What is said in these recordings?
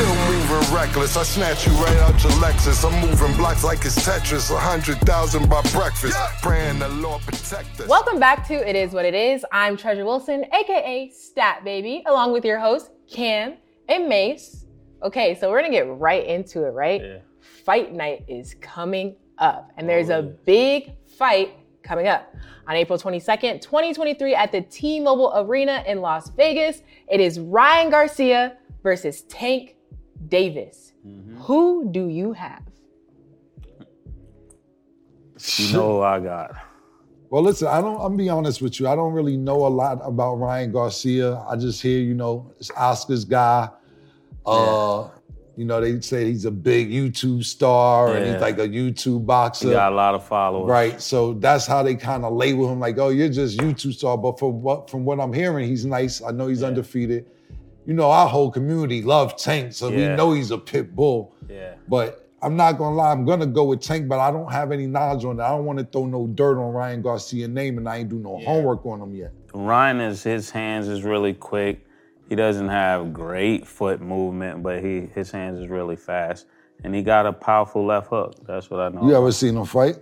Still moving reckless. I snatch you right out your Lexus. I'm moving blocks like it's Tetris. A hundred thousand by breakfast. Praying the Lord protect us. Welcome back to It Is What It Is. I'm Treasure Wilson, aka Stat Baby, along with your hosts, Cam and Mace. Okay, so we're gonna get right into it, right? Yeah. Fight night is coming up, and there's Oh, a big fight coming up on April 22nd, 2023, at the T Mobile Arena in Las Vegas. It is Ryan Garcia versus Tank Davis. Mm-hmm. Who do you have? You know who I got. Well, listen, I don't. I'm be honest with you. I don't really know a lot about Ryan Garcia. I just hear, you know, it's Oscar's guy. Uh, you know, they say he's a big YouTube star and he's like a YouTube boxer. He got a lot of followers. Right. So that's how they kind of label him like, oh, you're just YouTube star. But from what from what I'm hearing, he's nice. I know he's Yeah. undefeated. You know, our whole community love Tank, so we know he's a pit bull. Yeah. But I'm not gonna lie, I'm gonna go with Tank, but I don't have any knowledge on it. I don't want to throw no dirt on Ryan Garcia's name, and I ain't do no Yeah. homework on him yet. Ryan is his hands is really quick. He doesn't have great foot movement, but he his hands is really fast. And he got a powerful left hook. That's what I know. You ever seen him fight?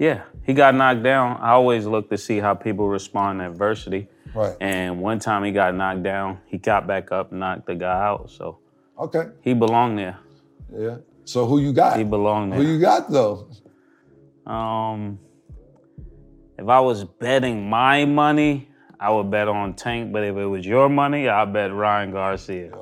Yeah. He got knocked down. I always look to see how people respond to adversity. Right. And one time he got knocked down, he got back up knocked the guy out. So Okay. he belonged there. Yeah. So who you got? He belonged there. Who you got though? Um, if I was betting my money, I would bet on Tank. But if it was your money, I bet Ryan Garcia.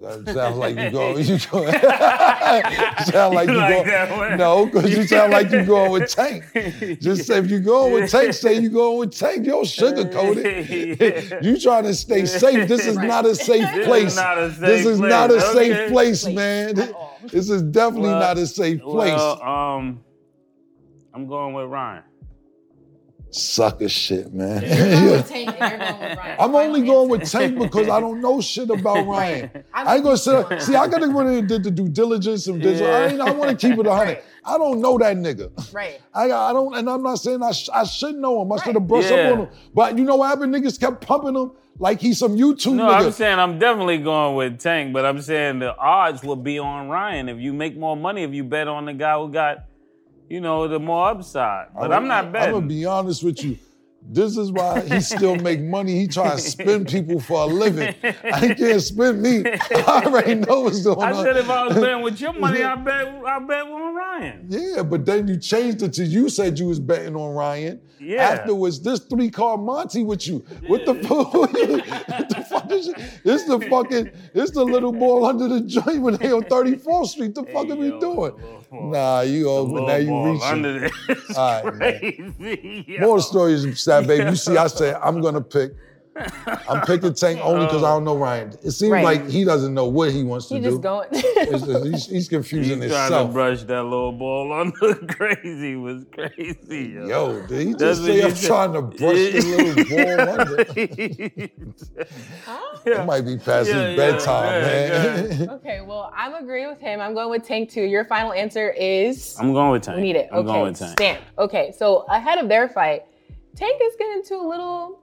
That sounds like you go. You go. sound like you, You like go. that? No, because you sound like you going with Tank. Just say if you going with Tank, say you going with Tank. You don't sugarcoat it. you trying to stay safe. This is not a safe This is place. not a safe this is not a safe okay? place, man. This, this is definitely Well, not a safe place. Well, um, I'm going with Ryan. Sucker shit, man. You're going with Tank going with Ryan. I'm only going with. Tank because I don't know shit about Ryan. I'm ain't gonna sit. See, I gotta run and do the due diligence and digital. I, ain't, I want to keep it a hundred. I don't know that nigga. Right. I, I don't, and I'm not saying I, sh- I should know him. I should have brushed Yeah. up on him. But you know what happened? Niggas kept pumping him like he's some YouTube No, nigga. I'm saying I'm definitely going with Tank, but I'm saying the odds will be on Ryan if you make more money if you bet on the guy who got, you know, the more upside. But I'm not betting. I'm gonna be honest with you. This is why he still make money. He try to spin people for a living. I can't spin me. I already know what's going I on. I said if I was betting with your money, I bet I bet on Ryan. Yeah, but then you changed it to you said you was betting on Ryan. Yeah. Afterwards, this three card Monty with you. What the fuck? what the fuck is it? This the fucking. This the little ball under the joint when they on 34th Street. The fuck Hey, are we yo, doing? Nah, you over now. You reaching. this. All right, man. crazy. yo. More stories, sad baby. You see, I said I'm gonna pick. I'm picking Tank only because I oh. don't know Ryan. It seems Right. like he doesn't know what he wants to He do. just going. It's- it's- he's, he's confusing He's trying himself. to brush that little ball under. crazy was crazy. Yo, Yo, did he That's just what say you I'm said. trying to brush the little ball under? Yeah. It might be past Yeah, his yeah, bedtime, yeah, man. okay, well, I'm agreeing with him. I'm going with Tank too. Your final answer is. I'm going with Tank. We need it. I'm okay. going with Tank. Stamp. Okay, so ahead of their fight, Tank is getting into a little,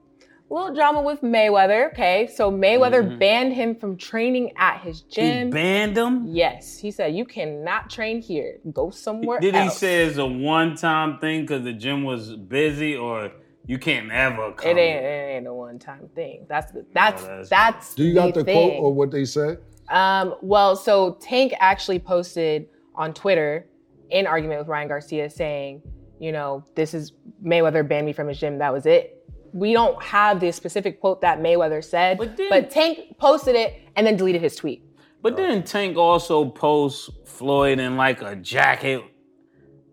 little drama with Mayweather. Okay, so Mayweather banned him from training at his Mm-hmm. He gym. banned him. yes, he said you cannot train here. Go somewhere Did he say it's a one-time thing because the gym was busy, or you can't ever come? it ain't, it ain't a one-time thing. That's the, that's that's- that's. Do you got the the quote or what they said? Um, well, so Tank actually posted on Twitter in argument with Ryan Garcia saying, you know, this is Mayweather banned me from his gym. That was it. We don't have the specific quote that Mayweather said, But but, Tank posted it and then deleted his tweet. But then Tank also posts Floyd in like a jacket,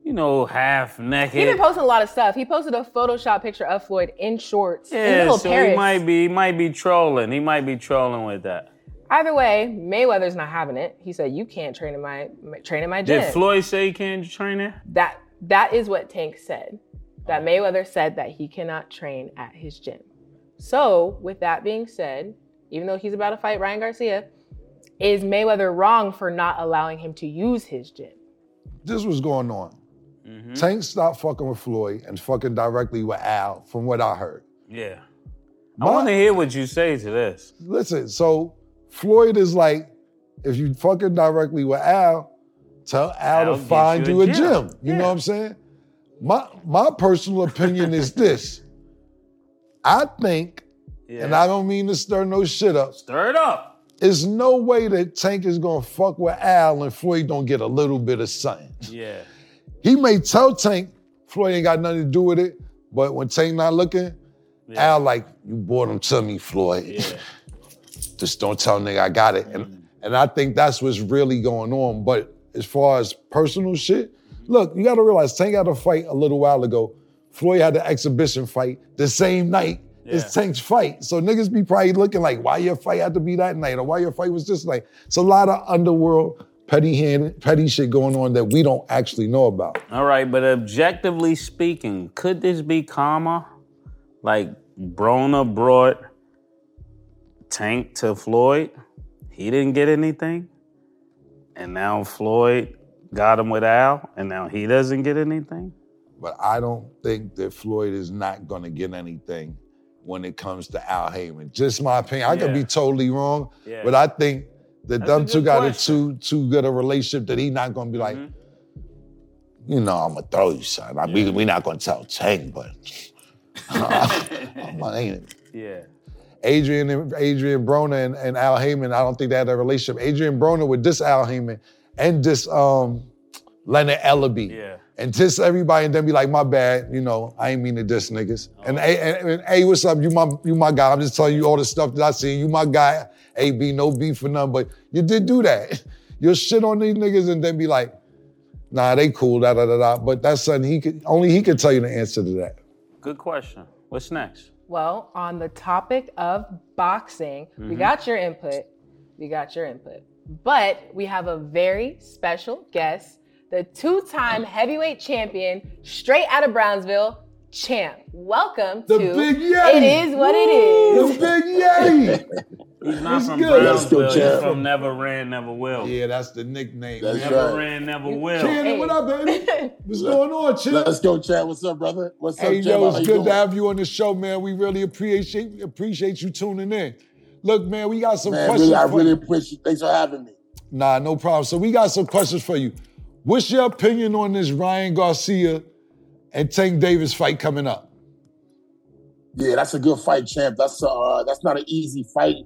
you know, half naked. He's been posting a lot of stuff. He posted a Photoshop picture of Floyd in shorts in Yeah, little so Paris. he might be, he might be trolling. He might be trolling with that. Either way, Mayweather's not having it. He said, "You can't train in my train in my gym." Did Floyd say he can't train there? that that is what Tank said. That Mayweather said that he cannot train at his gym. So, with that being said, even though he's about to fight Ryan Garcia, is Mayweather wrong for not allowing him to use his gym? This was going on. Mm-hmm. Tank stopped fucking with Floyd and fucking directly with Al, from what I heard. Yeah. I want to hear what you say to this. Listen, so Floyd is like if you fucking directly with Al, tell Al, Al to find you you a a gym. gym. You know what I'm saying? My my personal opinion is this. I think, Yeah. and I don't mean to stir no shit up, Stir it up. there's no way that Tank is gonna fuck with Al and Floyd don't get a little bit of something. Yeah. He may tell Tank Floyd ain't got nothing to do with it, but when Tank not looking, Yeah. Al like, you bought him to me, Floyd. Yeah. Just don't tell nigga I got it. And mm. and I think that's what's really going on. But as far as personal shit, look, you gotta realize Tank had a fight a little while ago. Floyd had the exhibition fight the same night Yeah. as Tank's fight. So niggas be probably looking like, why your fight had to be that night or why your fight was this night. It's a lot of underworld petty hand, petty shit going on that we don't actually know about. All right, but objectively speaking, could this be karma? Like Broner brought Tank to Floyd. He didn't get anything. And now Floyd got him with Al, and now he doesn't get anything. But I don't think that Floyd is not going to get anything when it comes to Al Haymon. Just my opinion. I could be totally wrong, Yeah. but I think that That's them two got question. a too too good a relationship that he not going to be like, Mhm. you know, I'm gonna throw you, son. I, we we not going to tell Tank, but I'm ain't it? Yeah. Adrian and Adrian Broner and, and Al Haymon, I don't think they had a relationship. Adrian Broner with this Al Haymon and this um, Leonard Ellerbe. Yeah. And diss everybody and then be like, my bad, you know, I ain't mean to diss niggas. And, Oh. hey, and, and, hey, what's up? You my you my guy. I'm just telling you all the stuff that I seen. You my guy. AB, no beef for none, but you did do that. You'll shit on these niggas and then be like, nah, they cool, da da da da. But that's something he could only he could tell you the answer to that. Good question. What's next? Well, on the topic of boxing, we got your input. We got your input. But we have a very special guest, the two time heavyweight champion, straight out of Brownsville, Champ. Welcome The to Big Yeti. It Is What it is. The Is. Big Yeti. He's not What's from good? Let's go, Brownsville. He's from Never Ran, Never Will. yeah, that's the nickname. That's. Never right. Ran, Never Will. Cannon, what up, baby? What's going on, Chip? Let's go, Chad. What's up, brother? What's up, Hey, Chad? yo, it's good doing? to have you on the show, man. We really appreciate appreciate you tuning in. Look, man, we got some Man, questions. really, I for really you. appreciate. Thanks for having me. Nah, no problem. So we got some questions for you. What's your opinion on this Ryan Garcia and Tank Davis fight coming up? Yeah, that's a good fight, champ. That's uh, that's not an easy fight.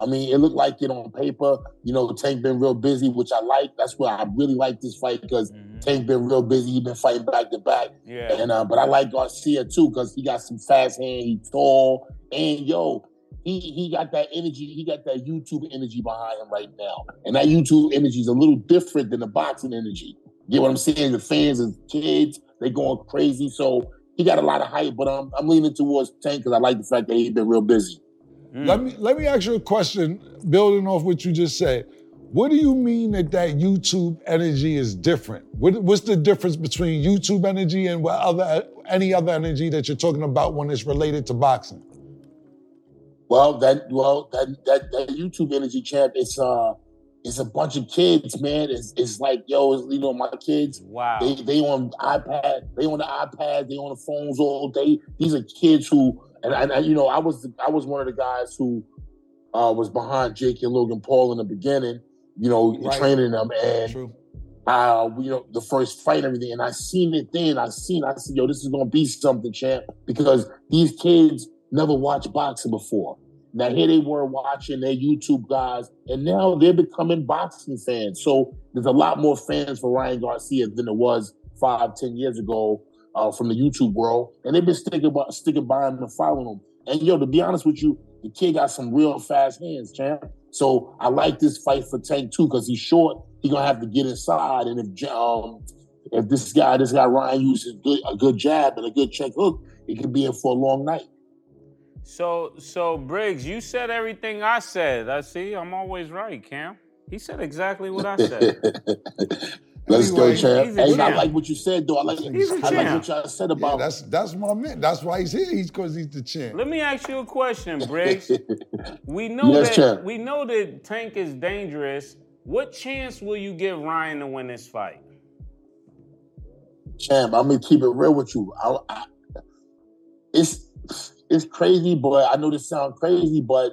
I mean, it looked like it on paper. You know, Tank been real busy, which I like. That's why I really like this fight because Tank been real busy. He been fighting back to back. Yeah. And uh, but I like Garcia too because he got some fast hand. He tall and yo, he he got that energy. He got that YouTube energy behind him right now, and that YouTube energy is a little different than the boxing energy. Get what I'm saying? The fans and kids they going crazy. So he got a lot of hype, but I'm I'm leaning towards Tank because I like the fact that he's been real busy. Mm. Let me let me ask you a question, building off what you just said. What do you mean that that YouTube energy is different? What, what's the difference between YouTube energy and what other any other energy that you're talking about when it's related to boxing? Well, that well that that, that YouTube energy champ, it's uh it's a bunch of kids, man. It's it's like yo, it's, you know, my kids. Wow. They they on iPad, they on the iPad, they on the phones all day. These are kids who, and, and, and, you know, I was I was one of the guys who uh, was behind Jake and Logan Paul in the beginning. You know, Right. training them, and True. uh, you know, the first fight and everything. And I seen it then. I seen, I said, yo, this is gonna be something, champ, because these kids never watched boxing before. Now here they were watching their YouTube guys, and now they're becoming boxing fans. So there's a lot more fans for Ryan Garcia than there was five, ten years ago uh, from the YouTube world, and they've been sticking by, sticking by him and following him. And yo, to be honest with you, the kid got some real fast hands, champ. So I like this fight for Tank too because he's short. He gonna have to get inside, and if um, if this guy, this guy Ryan uses good, a good jab and a good check hook, it could be in for a long night. So, so Briggs, you said everything I said. I see. I'm always right, Cam. He said exactly what I said. Let's Anyway, go, champ. he's a Hey, I like what you said, though. I like, He's a I like what y'all said Yeah, about. that's that's my man. That's why he's here. He's because he's the champ. Let me ask you a question, Briggs. We know Yes, that champ. we know that Tank is dangerous. What chance will you give Ryan to win this fight? champ. I'm gonna keep it real with you. I, I, it's it's crazy, but I know this sounds crazy, but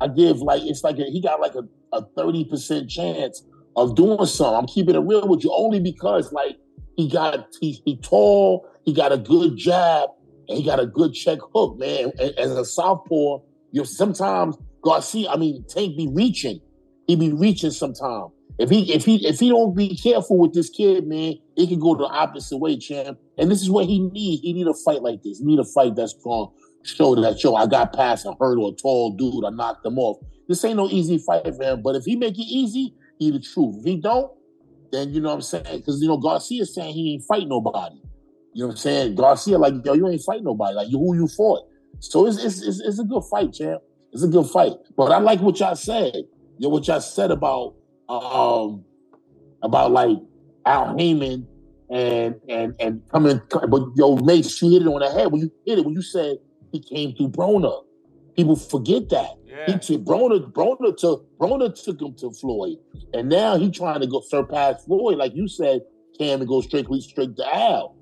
I give like it's like a, he got like a a 30% chance of doing something. I'm keeping it real with you only because like he got he, he tall, he got a good jab, and he got a good check hook, man. As a southpaw, you know, sometimes Garcia, I mean, Tank be reaching. He be reaching sometimes. If he if he if he don't be careful with this kid, man, it can go the opposite way, champ. And this is what he need. He need a fight like this. He need a fight that's strong. Show that yo, I got past a hurdle, a tall dude, I knocked him off. This ain't no easy fight for him. But if he make it easy, he the truth. If he don't, then you know what I'm saying? Because you know, Garcia saying he ain't fight nobody. You know what I'm saying? Garcia, like, yo, you ain't fight nobody. Like, who you fought. So it's, it's, it's, it's a good fight, champ. It's a good fight. But I like what y'all said. You know, what y'all said about um about like Al Haymon and and and coming but yo Mace, you hit it on the head when you hit it when you said he came through Broner. People forget that. Yeah. He took Broner, Broner took Broner took him to Floyd. And now he trying to go surpass Floyd, like you said, Cam and go strictly straight to Al.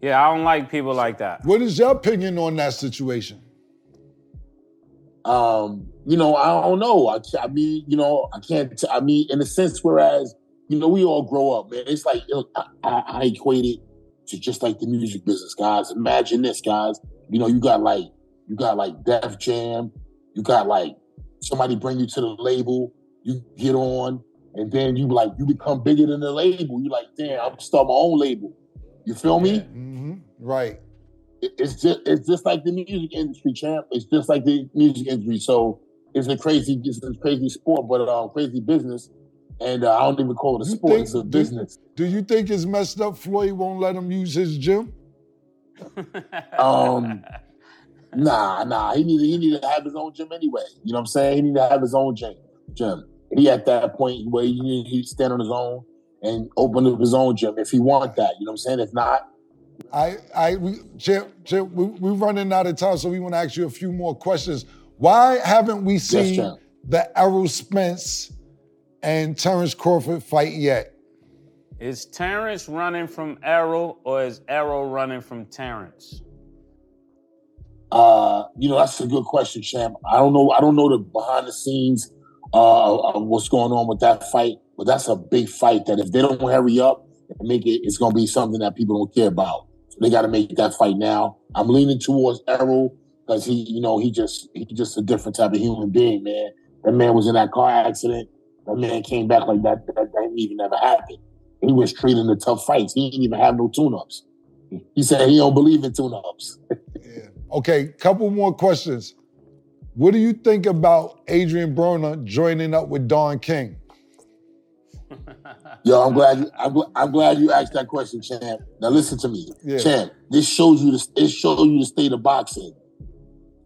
Yeah, I don't like people like that. What is your opinion on that situation? Um, you know, I don't know. I, I mean, you know, I can't. T- I mean, in a sense, whereas you know, we all grow up, man. It's like you know, I, I, I equate it to just like the music business, guys. Imagine this, guys. You know, you got like you got like Def Jam, you got like somebody bring you to the label, you get on, and then you like you become bigger than the label. You like, damn, I'm start my own label. You feel me? Mm-hmm. Right. it's just it's just like the music industry, champ. It's just like the music industry. So it's a crazy, it's a crazy sport, but um, crazy business. And uh, I don't even call it a sport; think, it's a business. Do you think it's messed up? Floyd won't let him use his gym. Um, nah, nah. He needed he needed to have his own gym anyway. You know what I'm saying? He needed to have his own gym. Gym. He at that point where he he stand on his own and open up his own gym if he want that. You know what I'm saying? If not, I I we Chip, Chip, we, we're running out of time, so we want to ask you a few more questions. Why haven't we seen yes, the Errol Spence and Terrence Crawford fight yet? Is Terrence running from Errol or is Errol running from Terrence? Uh, you know, that's a good question, champ. I don't know. I don't know the behind the scenes uh, of what's going on with that fight, but that's a big fight. That if they don't hurry up and make it, it's going to be something that people don't care about. So they got to make that fight now. I'm leaning towards Errol because he, you know, he just he just a different type of human being, man. That man was in that car accident. That man came back like that. That, that even ever happen. He was treating the tough fights. He didn't even have no tune-ups. He said he don't believe in tune-ups. yeah. Okay, couple more questions. What do you think about Adrian Broner joining up with Don King? Yo, I'm glad you. I'm, I'm, glad you asked that question, Champ. Now listen to me, yeah. Champ. This shows you the. It shows you the state of boxing.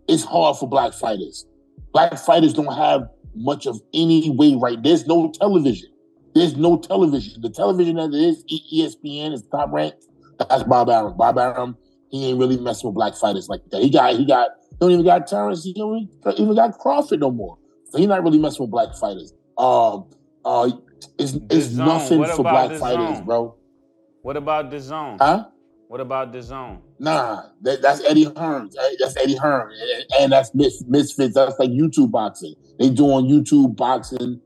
It's hard for black fighters. Black fighters don't have much of any way right. There's no television. There's no television. The television that is ESPN is top ranked. That's Bob Arum. Bob Arum he ain't really messing with black fighters like that. He got he got he don't even got Terrence. He don't even got Crawford no more. So he's not really messing with black fighters. Um, uh, it's, it's nothing for black fighters, zone? bro. What about the zone? Huh? What about the zone? Nah, that, that's Eddie Hearn. That's Eddie Hearn, and, and that's Mis, Misfits. That's like YouTube boxing. They doing YouTube boxing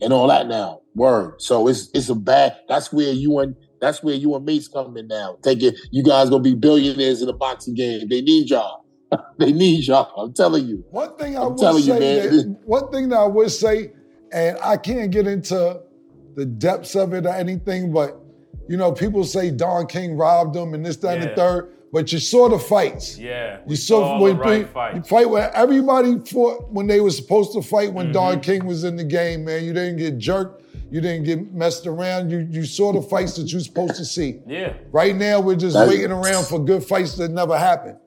and all that now. Word. So it's it's a bad. That's where you and that's where you and Mace come in now. Take it. You guys gonna be billionaires in the boxing game. They need y'all. they need y'all. I'm telling you. One thing I I'm would say, you, that, one thing that I would say, and I can't get into the depths of it or anything, but you know, people say Don King robbed them and this, that, yeah. and the third. But you saw the fights. Yeah, you saw when right fight. you fight where everybody fought when they were supposed to fight when mm-hmm. Don King was in the game. Man, you didn't get jerked you didn't get messed around. You you saw the fights that you're supposed to see. Yeah. Right now, we're just That's, waiting around for good fights that never happen.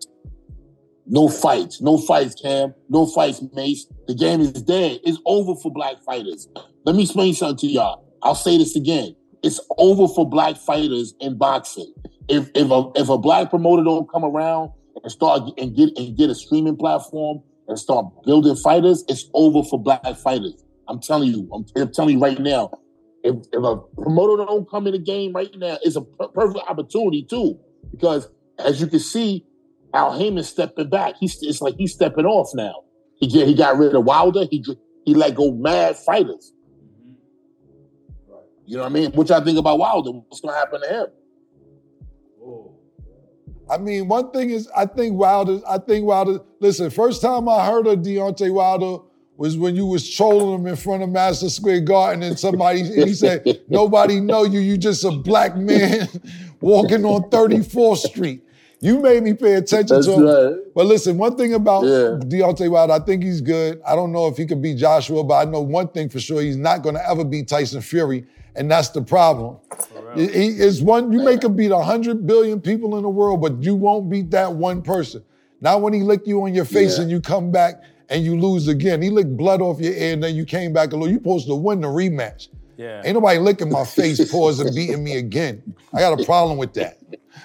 No fights, no fights, Cam. No fights, Mace. The game is dead. It's over for black fighters. Let me explain something to y'all. I'll say this again. It's over for black fighters in boxing. If if a if a black promoter don't come around and start and get and get a streaming platform and start building fighters, it's over for black fighters. I'm telling you, I'm, I'm telling you right now, if, if, a promoter don't come in the game right now, it's a per- perfect opportunity too. Because as you can see, Al Haymon stepping back. He's it's like he's stepping off now. He get, he got rid of Wilder. He he let go mad fighters. Mm-hmm. You know what I mean? What y'all think about Wilder. What's gonna happen to him? Oh. I mean, one thing is, I think Wilder, I think Wilder, listen, first time I heard of Deontay Wilder was when you was trolling him in front of Madison Square Garden and somebody, and he said, nobody know you, you just a black man walking on 34th Street. You made me pay attention That's to him. right. But listen, one thing about Yeah. Deontay Wilder, I think he's good. I don't know if he could beat Joshua, but I know one thing for sure: he's not going to ever beat Tyson Fury, and that's the problem. He he is one. You make him beat hundred billion people in the world, but you won't beat that one person. Not when he licked you on your face Yeah. and you come back and you lose again. He licked blood off your ear and then you came back a little. You supposed to win the rematch. Yeah. Ain't nobody licking my face, paws, and beating me again. I got a problem with that.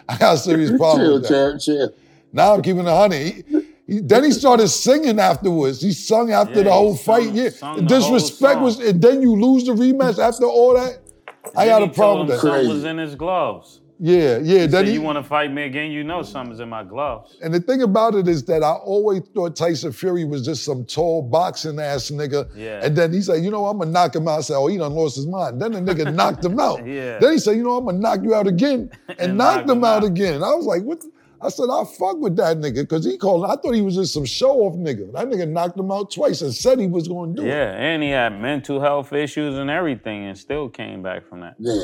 I got a serious problem Chill, with that. chill, chill. Now I'm keeping the honey. He, he- then he started singing afterwards. He sung after Yeah, the whole sung- fight. Yeah, the the disrespect was, and then you lose the rematch after all that. I got a problem told with that. Crazy. was in his gloves. Yeah, yeah. He, you want to fight me again? You know something's in my gloves. and the thing about it is that I always thought Tyson Fury was just some tall boxing ass nigga. Yeah. And then he said, you know, I'm gonna knock him out. I said, oh, he done lost his mind. Then the nigga knocked him out. Yeah. Then he said, you know, I'm gonna knock you out again, and, And knocked him out, out. again. And I was like, what? the- I said, I fuck with that nigga because he called. I thought he was just some show off nigga. That nigga knocked him out twice and said he was gonna do it. Yeah, and he had mental health issues and everything, and still came back from that. Yeah.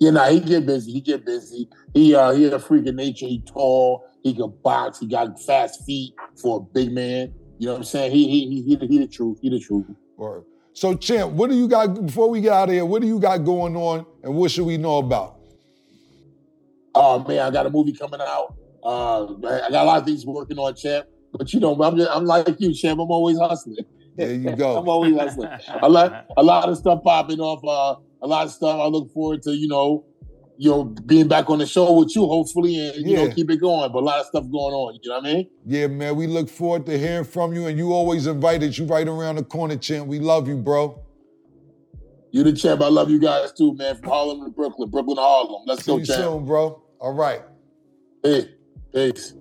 Yeah, nah, he get busy. He get busy. He uh he a freak of nature. He tall. He can box. He got fast feet for a big man. You know what I'm saying? He he he he, the- he the truth. He the truth. Or- So, Champ, what do you got before we get out of here? What do you got going on, and what should we know about? Oh man, I got a movie coming out. Uh, I got a lot of things working on, champ. But you know, I'm just, I'm like you, champ. I'm always hustling. There you go. I'm always hustling. a lot, a lot of stuff popping off. Uh, a lot of stuff. I look forward to, you know, you know, being back on the show with you, hopefully, and you Yeah. know, keep it going. But a lot of stuff going on. You know what I mean? Yeah, man, we look forward to hearing from you, and you always invited. You right around the corner, Champ. We love you, bro. You the champ. I love you guys too, man. From Harlem to Brooklyn, Brooklyn to Harlem. Let's See go, you champ. soon, bro. All right. Hey, peace.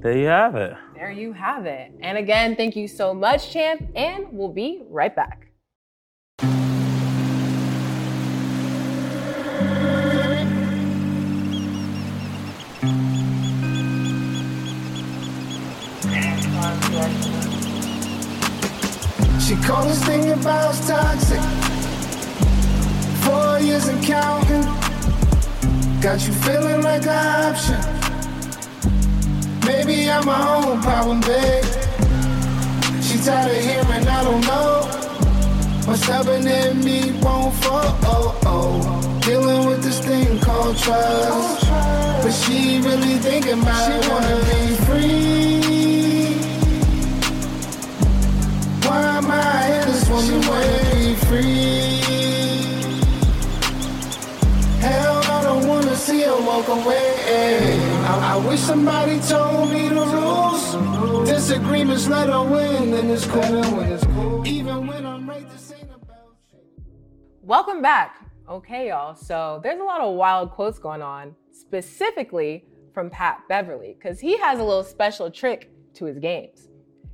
There you have it. There you have it. And again, thank you so much, champ, and we'll be right back. She this thing about toxic. Four years and counting. Got you feeling like an option. Maybe I'm my own problem, babe. She tired of hearing I don't know. What's happening in me won't fall. Oh, oh. Dealing with this thing called trust. But she really thinking about it. Wanna be free. Woman wanna be free? Hell, I don't wanna see her walk away. I, I wish somebody told me the rules. Disagreements let her win, it's cool. Even when I'm right, about. Welcome back. Okay, y'all. So there's a lot of wild quotes going on, specifically from Pat Beverly, because he has a little special trick to his games.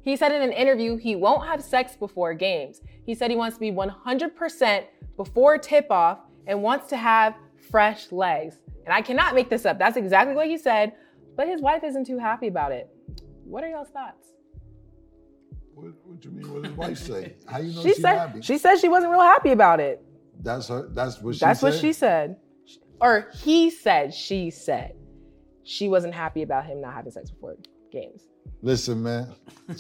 He said in an interview he won't have sex before games. He said he wants to be 100% before tip off and wants to have fresh legs. And I cannot make this up. That's exactly what he said, but his wife isn't too happy about it. What are y'all's thoughts? What, what you mean? What did his wife say? How you know She she, said happy? she said she wasn't real happy about it. that's her. That's what she That's said. what she said. Or he said, she said. She wasn't happy about him not having sex before games. Listen, man.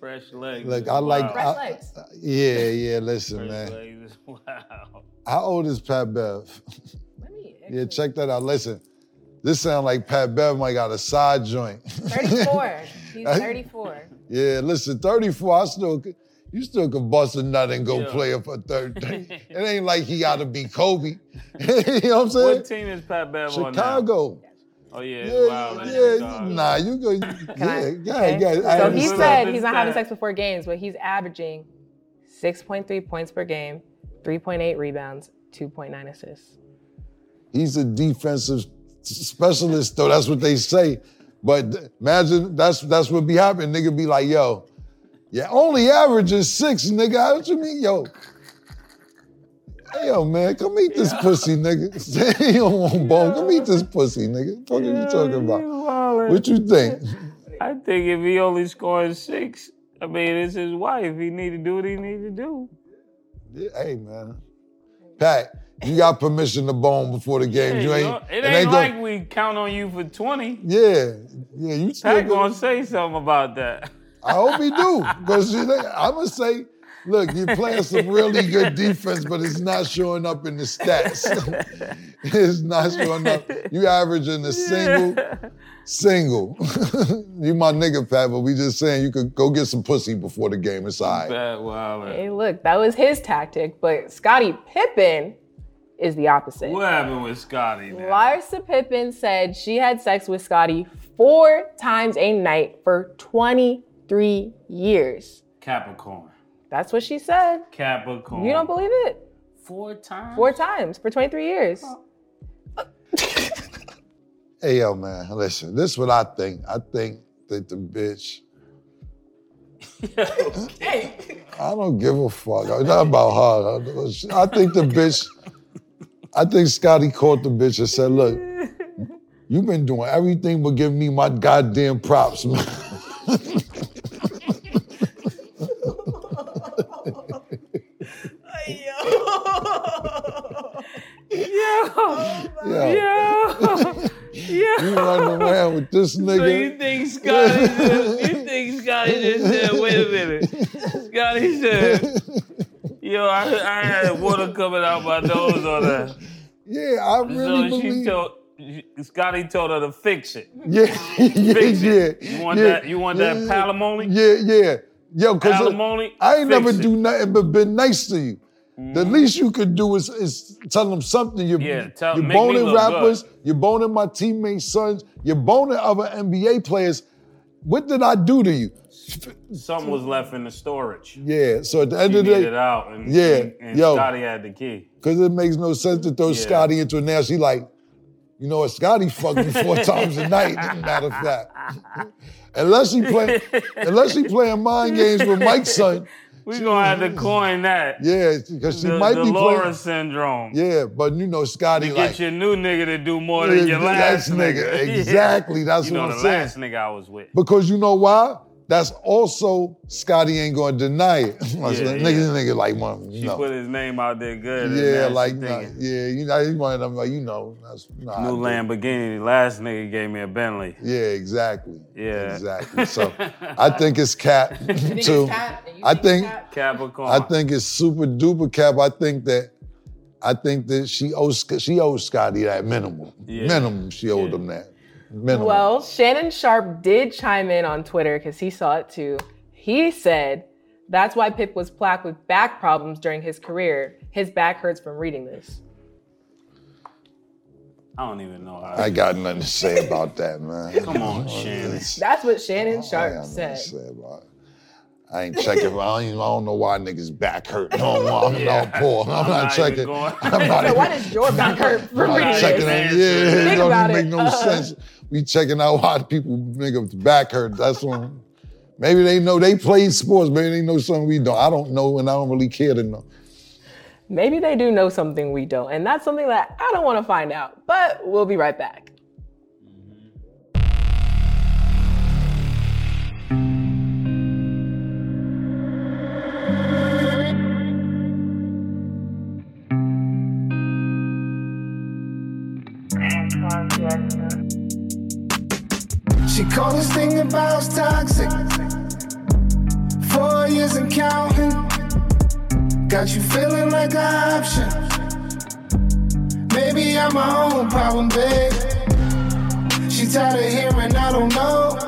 Fresh legs. Look, is I like. Fresh I- legs. Uh, yeah, yeah. Listen, Fresh man. legs wow. How old is Pat Bev? Let me Yeah, check that out. Listen, this sound like Pat Bev might got a side joint. 34. He's 34. yeah, listen, 34, I still, could- you still could bust a nut and go Yeah. play it for 30. it ain't like he got to be Kobe. you know what I'm saying? What team is Pat Bev on now? Chicago. Oh yeah, Yeah, wild. in yeah, nah, you go. Can yeah, I- yeah, okay. yeah. I So he understand. said he's not having sex before games, but he's averaging 6.3 points per game, 3.8 rebounds, 2.9 assists. he's a defensive specialist, though. That's what they say. But imagine that's that's what be happening. Nigga be like, yo, yeah, only average is six, nigga. What you mean, yo? Hey, yo, man, come eat this pussy, nigga. Say you don't want bone. Come eat this pussy, nigga. What fuck are you talking about? wildin'. What you think? I think if he only scoring six, I mean, it's his wife. He need to do what he need to do. Yeah, hey, man. Pat, you got permission to bone before the game. Hey, you ain't. yo, it ain't, gonna- like we count on you for 20. Yeah, yeah. You still Pat gonna- gonna say something about that. I hope he do. Because I'm gonna say, look, you're playing some really good defense, but it's not showing up in the stats. it's not showing up. You averaging a single, single. you my nigga, Pat, but we just saying you could go get some pussy before the game. is all right. Pat Wilder. Hey, look, that was his tactic, but Scottie Pippen is the opposite. What happened with Scotty now? Larsa Pippen said she had sex with Scottie four times a night for 23 years. Capricorn. That's what she said. Capricorn. You don't believe it? Four times? Four times for 23 years. Hey, yo, man, listen, this is what I think. I think that the bitch, Hey. I don't give a fuck. It's not about her. I think the bitch, I think Scotty caught the bitch and said, look, you've been doing everything but giving me my goddamn props, man. Yeah. Yo, Yeah. you Yeah. running around with this So you nigga. think Scotty just, you think Scotty just said, wait a minute. Scotty said, yo, I, I had water coming out my nose on that. Yeah, I really so she believe. told Scotty told her to fix it. yeah, yeah, Fix yeah. You want yeah, that you want that palimony? Yeah, yeah. Yo, cause Alimony? I ain't never it. do nothing but been nice to you. The mm-hmm. least you could do is, is tell them something. You're, Yeah, tell- you're boning rappers, good. you're boning my teammates' sons, you're boning other NBA players. What did I do to you? Something was left in the storage. Yeah, so at the end She of the day, it out, and, Yeah, and, and yo. Scotty had the key. because it makes no sense to throw Yeah. Scotty into it now. She like, you know what, Scotty fucked me four times a night, matter of fact. unless he play, unless he playing mind games with Mike's son. We gonna have to coin that. Yeah, because she the, might the be Laura playing. syndrome. Yeah, but you know, Scotty like get your new nigga to do more than your Yeah, last that's nigga. nigga. Exactly, that's you what the I'm saying. last nigga I was with. because you know why? That's also Scotty ain't gonna deny it. Like, Yeah, nigga, yeah. nigga, like, well, She no. put his name out there good. yeah, now like, nah, yeah, you know, he's one of them, like, you know, that's nah, New I do. Lamborghini. Last nigga gave me a Bentley. Yeah, exactly. Yeah. exactly. So I think it's cap too. I think Capricorn. I think it's super duper cap. I think that I think that she owes she owes Scotty that minimum. Yeah. Minimum, she owed Yeah. him that. Minimum. Well, Shannon Sharpe did chime in on Twitter because he saw it too. He said that's why Pip was plagued with back problems during his career. His back hurts from reading this. I don't even know how. I got nothing to say about that, man. Come on, Shannon. That's what Shannon I ain't Sharpe got said. to say about it. I ain't checking. I don't, even, I don't know why niggas back hurt. No, I'm Yeah. not poor. I'm, I'm not not even checking. going- I'm not So why does your back hurt from I'm not reading checking this? on. Yeah, it don't even make it. no Uh. sense. We checking out why people nigga back hurt. That's one. Maybe they know they played sports. Maybe they know something we don't. I don't know, and I don't really care to know. Maybe they do know something we don't, and that's something that I don't want to find out. But we'll be right back. Thing toxic. Four years and counting. Got you feeling like an option. Maybe I'm my own problem, babe. She tired of hearing I don't know.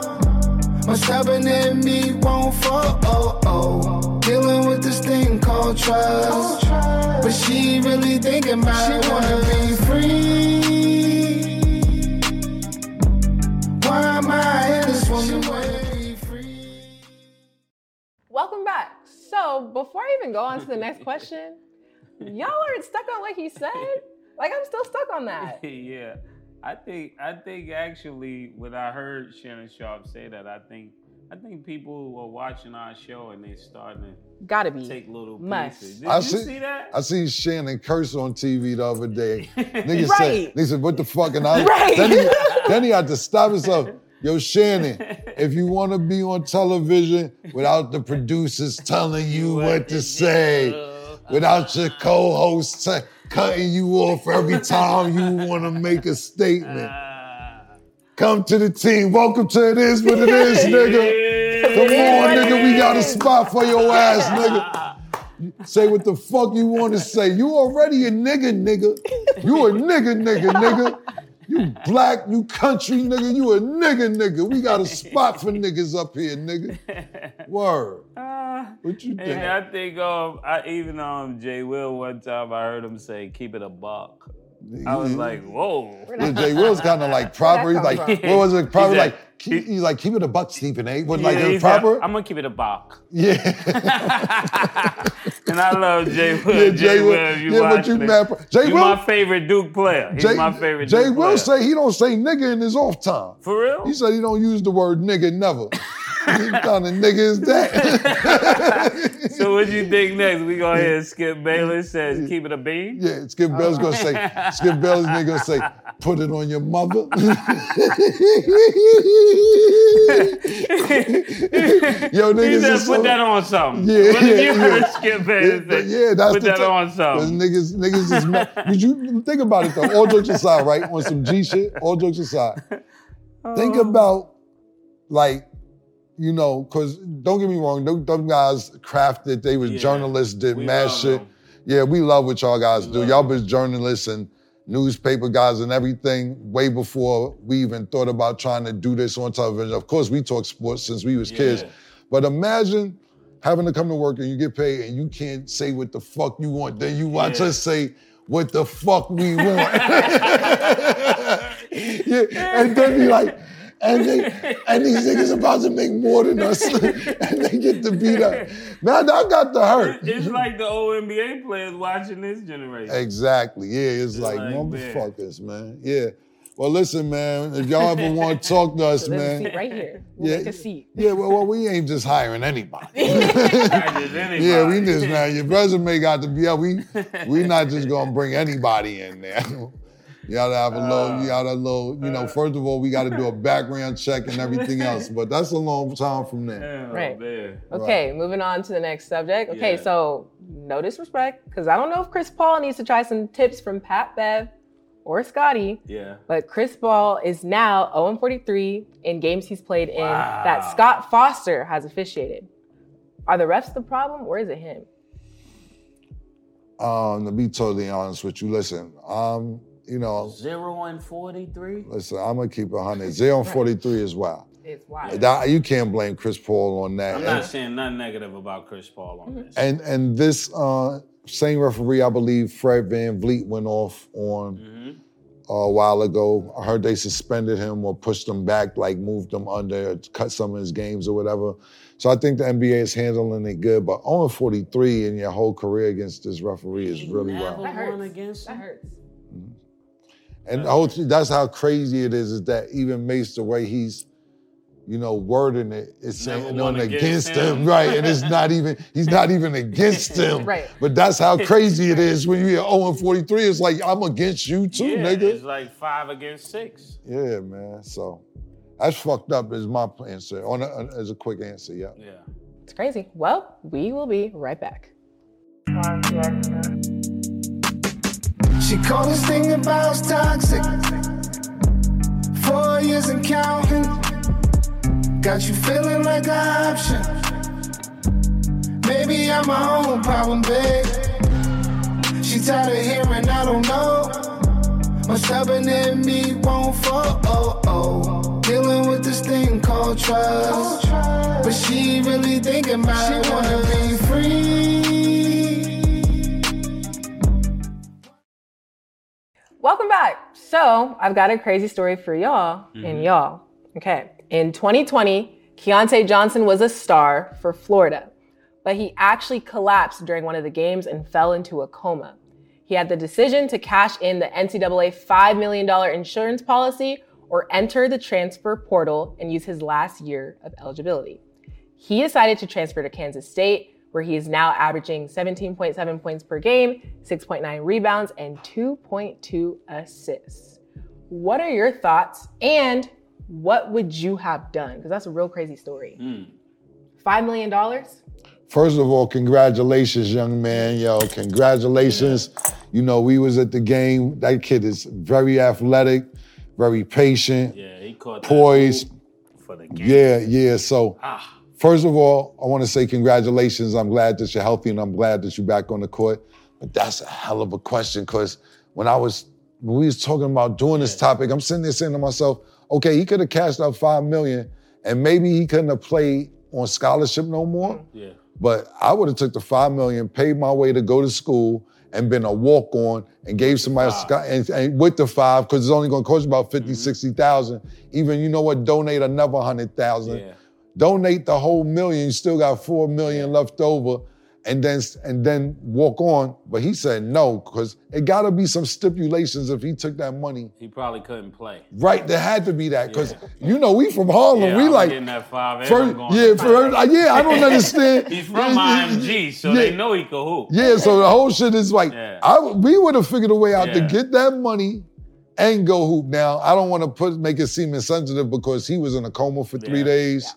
My stubborn in me won't fall. Oh, oh. Dealing with this thing called trust. But she really thinking about. She wanna be free. Welcome back. So before I even go on to the next question, y'all aren't stuck on what he said. Like I'm still stuck on that. yeah. I think I think actually when I heard Shannon Sharpe say that, I think I think people were watching our show and they starting to Gotta be. take little Must. pieces. Did I you see- see that? I seen Shannon curse on TV the other day. Nigga Right. said, they said, what the fuck? And I, Right. then, he, then he had to stop himself. Yo, Shannon, if you want to be on television without the producers telling you what to say, without your uh-huh. co-host t- cutting you off every time you want to make a statement, uh. come to the team. Welcome to It Is What It Is, nigga. Come on, nigga, we got a spot for your ass, nigga. Say what the fuck you want to say. You already a nigga, nigga. You a nigga, nigga, nigga. You black, you country nigga, you a nigga, nigga. We got a spot for niggas up here, nigga. Word. What you think? I think um, I even um Jay Will one time I heard him say keep it a buck. I was like, whoa. Yeah, Jay Will's kind of like proper. He's like, from? what was it? Proper like, like- keep, he's like, keep it a buck, Stephen A. But like, Yeah, it's he said, proper. I'm gonna keep it a buck. yeah. And I love Jay Will. Yeah, Jay, Jay Will. Will, you Yeah, but you mad Jay you Will- my favorite Duke player. He's Jay, my favorite Jay Duke will player. say he don't say nigga in his off time. For real? He said he don't use the word nigga never. Kind of nigga is that? so what do you think next? We go ahead and Skip Bayless says keep it a bean? yeah, Skip Bayless gonna say, Skip Bayless nigga gonna say, put it on your mother. Yo, He niggas said is put so- that on something. Yeah, what did yeah, you heard yeah. Skip Bayless Yeah, say? yeah, that's put the that ti- on something. niggas, niggas is mad. Did you think about it though? All jokes aside, right? On some G shit, all jokes aside. Think oh. about like, you know, cause don't get me wrong, them, them guys crafted, they was Yeah. journalists, did We mad shit. them. Yeah, we love what y'all guys do. Y'all was journalists and newspaper guys and everything way before we even thought about trying to do this on television. Of course, we talk sports since we was kids. But imagine having to come to work and you get paid and you can't say what the fuck you want. Then you watch Yeah. us say what the fuck we want. yeah, and then be like, and they and these niggas about to make more than us, and they get to beat up. Now that got to hurt. It's like the old NBA players watching this generation. Exactly. Yeah, it's like, like, motherfuckers, man. Yeah. Well, listen, man. If y'all ever want to talk to us, There's a man. seat right here. We'll Yeah. make a seat. Yeah, well, well, we ain't just hiring anybody. Just anybody. Yeah, we just now your resume got to be up. We we not just gonna bring anybody in there. You gotta have a little, you gotta a little, you know, first of all, we gotta do a background check and everything else. But that's a long time from there. Oh, Right. man. Okay, moving on to the next subject. Okay, Yeah. so no disrespect, because I don't know if Chris Paul needs to try some tips from Pat Bev or Scotty, Yeah. but Chris Paul is now 0 43 in games he's played in Wow. that Scott Foster has officiated. Are the refs the problem or is it him? Um, to be totally honest with you, listen, um, you know, Zero and forty-three. listen, I'm gonna keep it 100. Zero and 43 as well. It's wild. That, you can't blame Chris Paul on that. I'm And- not saying nothing negative about Chris Paul on this. And and this uh, same referee, I believe Fred VanVleet went off on Mhm. a while ago. I heard they suspended him or pushed him back, like moved him under, cut some of his games or whatever. So I think the NBA is handling it good. But only 43 in your whole career against this referee is He really never well. That hurts. against That him. hurts. And the whole, that's how crazy it is, is that even Mace, the way he's, you know, wording it, it's saying won on against against him. him. right? And it's not even, he's not even against him. Right. But that's how crazy it is when you hear 0 and 43. It's like, I'm against you too, yeah, nigga. It's like five against six. Yeah, man. So that's fucked up, is my answer. On a, as a quick answer, yeah. Yeah. It's crazy. Well, we will be right back. She called this thing about toxic. Four years and counting. Got you feeling like an option. Maybe I'm my own problem, babe. She tired of hearing I don't know. My stubborn in me won't fall. Oh, oh. Dealing with this thing called trust. But she really thinking about. She wanna be free. Welcome back. So, I've got a crazy story for y'all and mm-hmm. y'all. Okay. In 2020, Keyontae Johnson was a star for Florida, but he actually collapsed during one of the games and fell into a coma. He had the decision to cash in the NCAA $5 million insurance policy or enter the transfer portal and use his last year of eligibility. He decided to transfer to Kansas State, where he is now averaging 17.7 points per game, 6.9 rebounds, and 2.2 assists. What are your thoughts? And what would you have done? Because that's a real crazy story. $5 million? First of all, congratulations, young man. Yo, congratulations. You know, we was at the game. That kid is very athletic, very patient, Yeah, he caught that poised. hoop for the game. Yeah, yeah. So, Ah. First of all, I want to say congratulations. I'm glad that you're healthy and I'm glad that you're back on the court. But that's a hell of a question because when I was when we was talking about doing this topic, I'm sitting there saying to myself, okay, he could have cashed out five million and maybe he couldn't have played on scholarship no more. Yeah. But I would have took the five million, paid my way to go to school, and been a walk on and gave somebody a sky, and, and with the five because it's only going to cost about 50, Mm-hmm. 60,000. Even you know what? Donate another hundred thousand. Yeah. Donate the whole million. You still got four million left over, and then and then walk on. But he said no because it got to be some stipulations if he took that money. He probably couldn't play. Right, there had to be that because you know we from Harlem. Yeah, we I'm like getting that five. and First, going yeah, to first, uh, yeah, I don't understand. He's from IMG, so Yeah. they know he can hoop. Yeah, so the whole shit is like, Yeah. I, we would have figured a way out to get that money and go hoop. Now, I don't want to put make it seem insensitive because he was in a coma for three Yeah. days,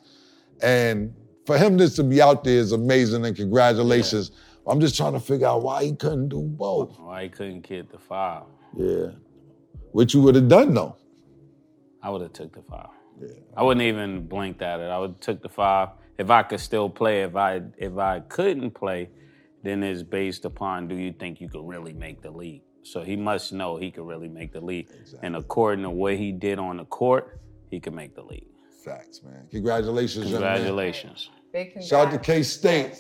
and for him just to be out there is amazing and congratulations. I'm just trying to figure out why he couldn't do both. Why he couldn't get the five? Yeah, Which you would have done though. I would have took the five. Yeah. I wouldn't even blinked at it. I would have took the five if I could still play. If I if I couldn't play, then it's based upon do you think you could really make the league? So he must know he could really make the league. And according to what he did on the court, he could make the league. Facts, man. Congratulations. Congratulations. Big congrats. Shout out to K State.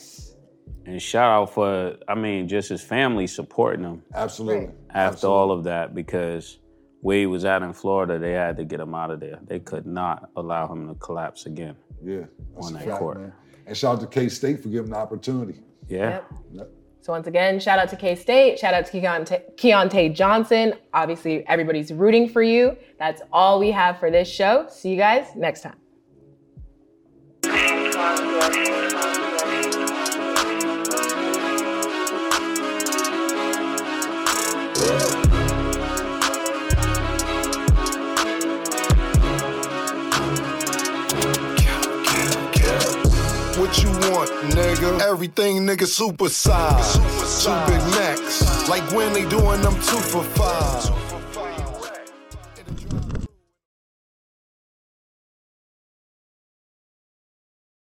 And shout out for I mean just his family supporting him Absolutely. Right. after all of that because where he was at in Florida, they had to get him out of there. They could not allow him to collapse again. Yeah, that's On that fact, court. man. And shout out to K State for giving the opportunity. Yeah. Yep. So once again, shout out to K State. Shout out to Keyontae, Keyontae Johnson. Obviously, everybody's rooting for you. That's all we have for this show. See you guys next time. Want, nigga? Everything, nigga, super size. Two Big Macs. Like when they doing them two for five.